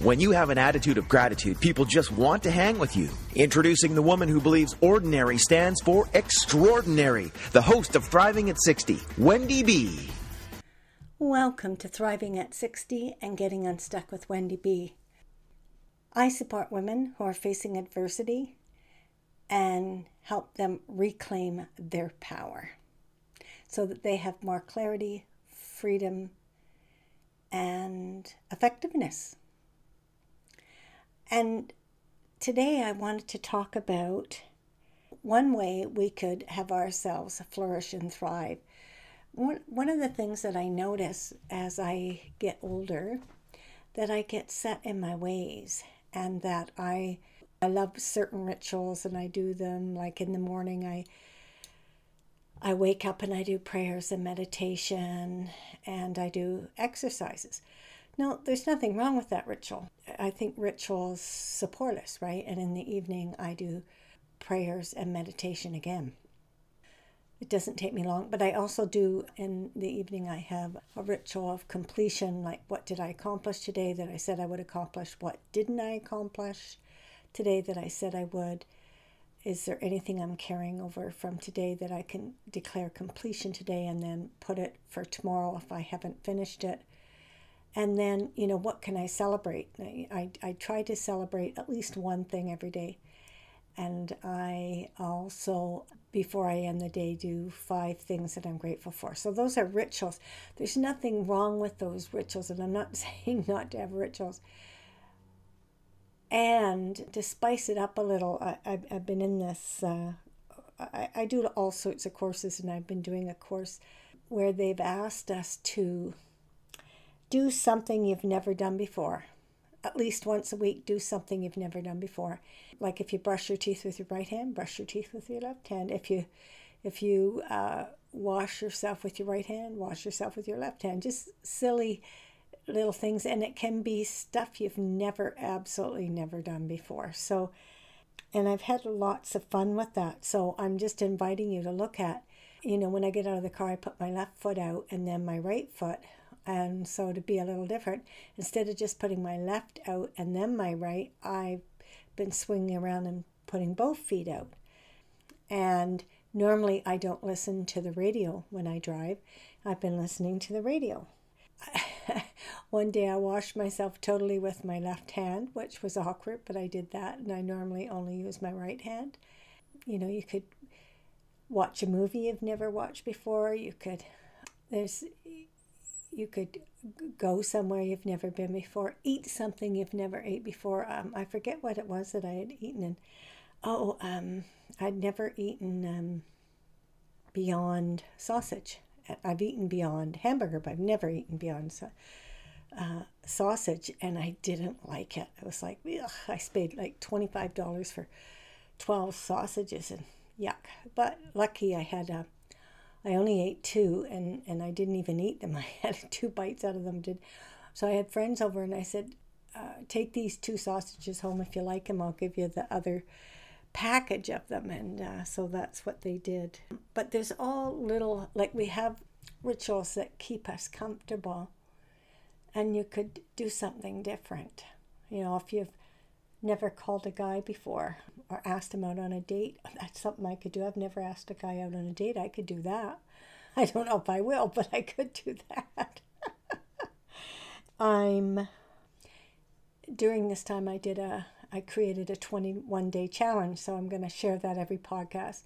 When you have an attitude of gratitude, people just want to hang with you. Introducing the woman who believes ordinary stands for extraordinary, the host of Thriving at 60, Wendy B. Welcome to Thriving at 60 and Getting Unstuck with Wendy B. I support women who are facing adversity and help them reclaim their power so that they have more clarity, freedom, and effectiveness. And today I wanted to talk about one way we could have ourselves flourish and thrive. One, one of the things that I notice as I get older that I get set in my ways and that I I love certain rituals and I do them like in the morning I I wake up and I do prayers and meditation and I do exercises. No, there's nothing wrong with that ritual. I think rituals support us, right? And in the evening, I do prayers and meditation again. It doesn't take me long, but I also do in the evening, I have a ritual of completion like what did I accomplish today that I said I would accomplish? What didn't I accomplish today that I said I would? Is there anything I'm carrying over from today that I can declare completion today and then put it for tomorrow if I haven't finished it? And then you know what can i celebrate? I, I try to celebrate at least one thing every day. And i also before i end the day do five things that i'm grateful for. So those are rituals. There's nothing wrong with those rituals and i'm not saying not to have rituals. And to spice it up a little I, have I've been in this uh, I, I do all sorts of courses and i've been doing a course where they've asked us to do something you've never done before. At least once a week, do something you've never done before. Like if you brush your teeth with your right hand, brush your teeth with your left hand. If you, if you uh, wash yourself with your right hand, wash yourself with your left hand. Just silly little things, and it can be stuff you've never, absolutely never done before. So, and I've had lots of fun with that. So I'm just inviting you to look at, you know, when I get out of the car, I put my left foot out and then my right foot and so to be a little different, instead of just putting my left out and then my right, I've been swinging around and putting both feet out. And normally I don't listen to the radio when I drive. I've been listening to the radio. One day I washed myself totally with my left hand, which was awkward, but I did that, and I normally only use my right hand. You know, you could watch a movie you've never watched before. You could, there's, you could go somewhere you've never been before, eat something you've never ate before. Um, I forget what it was that I had eaten, and oh, um, I'd never eaten um, Beyond sausage. I've eaten Beyond hamburger, but I've never eaten Beyond sa- uh, sausage, and I didn't like it. It was like ugh, I paid like twenty five dollars for twelve sausages, and yuck. But lucky I had a I only ate two and, and I didn't even eat them. I had two bites out of them. Did So I had friends over and I said, uh, take these two sausages home if you like them. I'll give you the other package of them. And uh, so that's what they did. But there's all little, like we have rituals that keep us comfortable. And you could do something different. You know, if you've never called a guy before or asked him out on a date. That's something I could do. I've never asked a guy out on a date. I could do that. I don't know if I will, but I could do that. I'm during this time I did a I created a 21 day challenge, so I'm going to share that every podcast.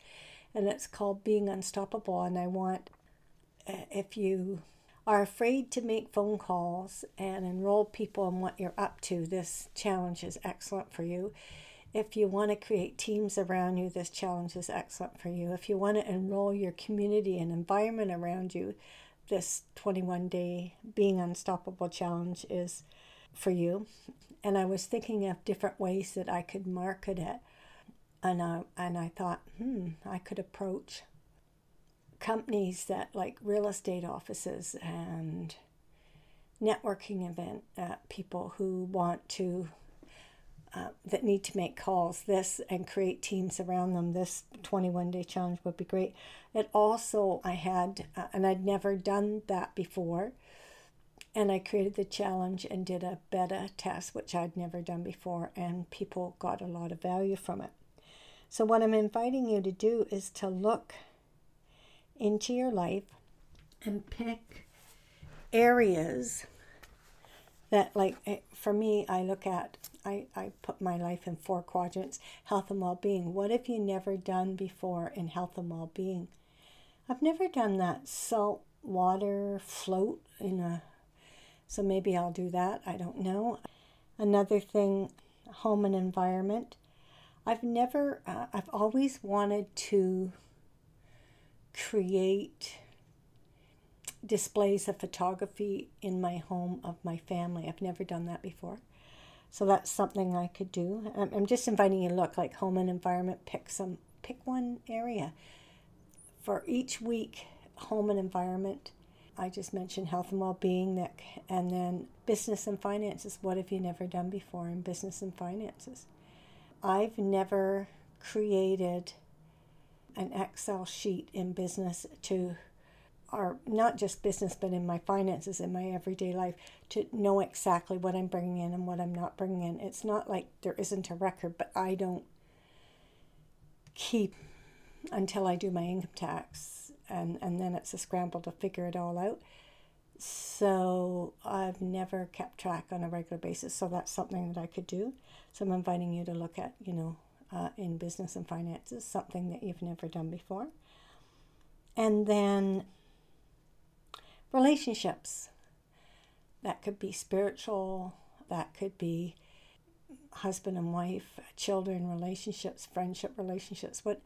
And it's called Being Unstoppable and I want uh, if you are afraid to make phone calls and enroll people in what you're up to, this challenge is excellent for you. If you want to create teams around you, this challenge is excellent for you. If you want to enroll your community and environment around you, this 21 day Being Unstoppable challenge is for you. And I was thinking of different ways that I could market it. And I, and I thought, hmm, I could approach companies that like real estate offices and networking event uh, people who want to uh, that need to make calls this and create teams around them this 21 day challenge would be great. It also i had uh, and i'd never done that before and i created the challenge and did a beta test which i'd never done before and people got a lot of value from it. So what i'm inviting you to do is to look into your life and pick areas that like eh, for me i look at I, I put my life in four quadrants health and well-being. What have you never done before in health and well-being? I've never done that salt water float in a so maybe i'll do that i don't know. Another thing home and environment. I've never uh, i've always wanted to create displays of photography in my home of my family. I've never done that before. So that's something I could do. I'm just inviting you to look like home and environment, pick some pick one area. For each week, home and environment, I just mentioned health and well-being that and then business and finances. What have you never done before in business and finances? I've never created an Excel sheet in business to, or not just business, but in my finances, in my everyday life, to know exactly what I'm bringing in and what I'm not bringing in. It's not like there isn't a record, but I don't keep until I do my income tax, and, and then it's a scramble to figure it all out. So I've never kept track on a regular basis. So that's something that I could do. So I'm inviting you to look at, you know, uh, in business and finances, something that you've never done before. And then relationships. That could be spiritual, that could be husband and wife, children relationships, friendship relationships, what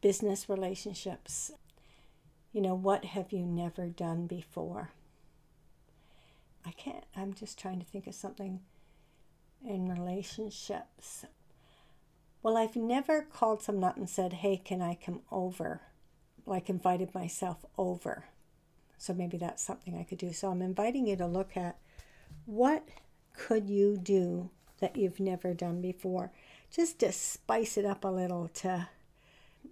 business relationships. You know, what have you never done before? I can't, I'm just trying to think of something in relationships. Well, I've never called someone up and said, hey, can I come over? Like invited myself over. So maybe that's something I could do. So I'm inviting you to look at what could you do that you've never done before? Just to spice it up a little to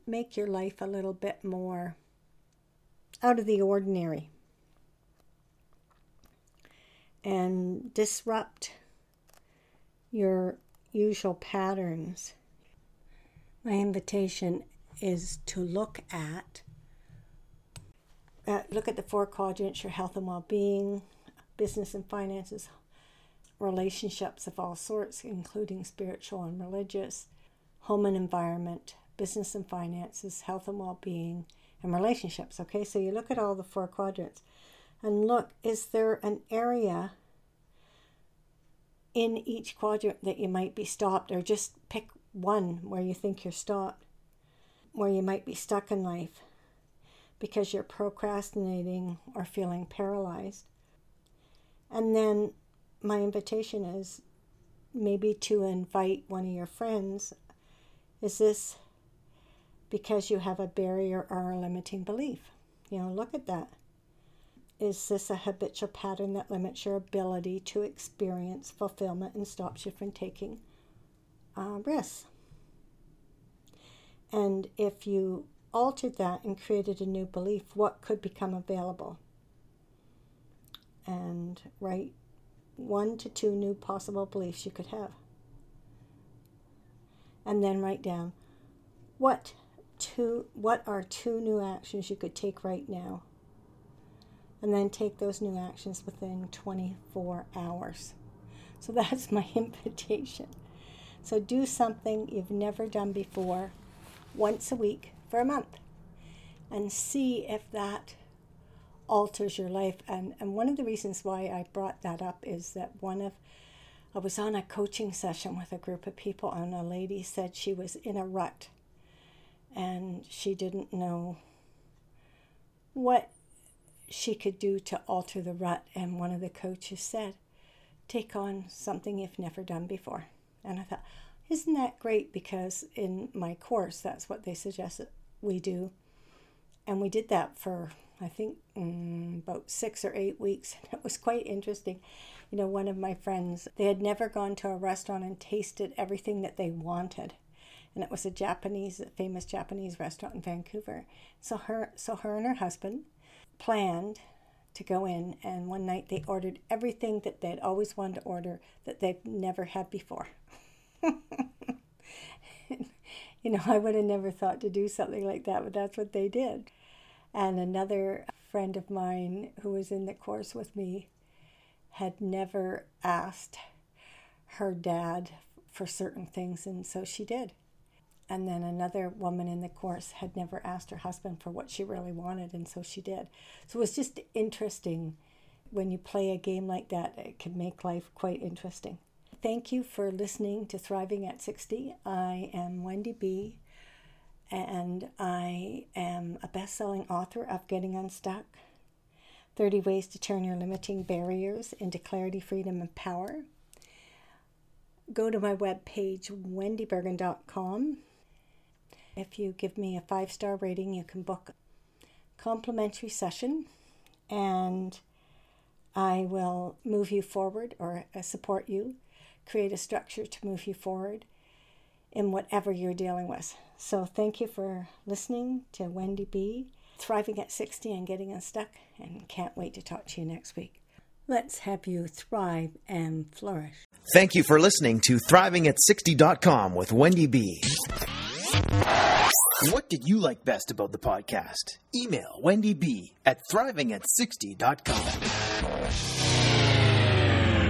make your life a little bit more out of the ordinary and disrupt your usual patterns my invitation is to look at uh, look at the four quadrants your health and well-being business and finances relationships of all sorts including spiritual and religious home and environment business and finances health and well-being and relationships okay? So you look at all the four quadrants and look is there an area in each quadrant that you might be stopped or just pick one where you think you're stopped, where you might be stuck in life because you're procrastinating or feeling paralyzed. And then my invitation is maybe to invite one of your friends. Is this because you have a barrier or a limiting belief? You know, look at that. Is this a habitual pattern that limits your ability to experience fulfillment and stops you from taking uh. And if you altered that and created a new belief, what could become available? And write one to two new possible beliefs you could have. And then write down what two what are two new actions you could take right now. And then take those new actions within 24 hours. So that's my invitation. So do something you've never done before once a week for a month and see if that alters your life. And, and one of the reasons why I brought that up is that one of I was on a coaching session with a group of people, and a lady said she was in a rut and she didn't know what she could do to alter the rut. And one of the coaches said, Take on something you've never done before. And I thought, isn't that great? Because in my course, that's what they suggested we do. And we did that for, I think, mm, about six or eight weeks. And it was quite interesting. You know, one of my friends, they had never gone to a restaurant and tasted everything that they wanted. And it was a Japanese, famous Japanese restaurant in Vancouver. So her, so her and her husband planned to go in, and one night they ordered everything that they'd always wanted to order that they've never had before. you know, I would have never thought to do something like that, but that's what they did. And another friend of mine who was in the course with me had never asked her dad for certain things, and so she did. And then another woman in the course had never asked her husband for what she really wanted, and so she did. So it was just interesting when you play a game like that, it can make life quite interesting. Thank you for listening to Thriving at 60. I am Wendy B, and I am a best selling author of Getting Unstuck 30 Ways to Turn Your Limiting Barriers into Clarity, Freedom, and Power. Go to my webpage, wendybergen.com. If you give me a five star rating, you can book a complimentary session and I will move you forward or uh, support you, create a structure to move you forward in whatever you're dealing with. So, thank you for listening to Wendy B. Thriving at 60 and getting unstuck, and can't wait to talk to you next week. Let's have you thrive and flourish. Thank you for listening to ThrivingAt60.com with Wendy B. What did you like best about the podcast? Email Wendy B at thrivingat60.com.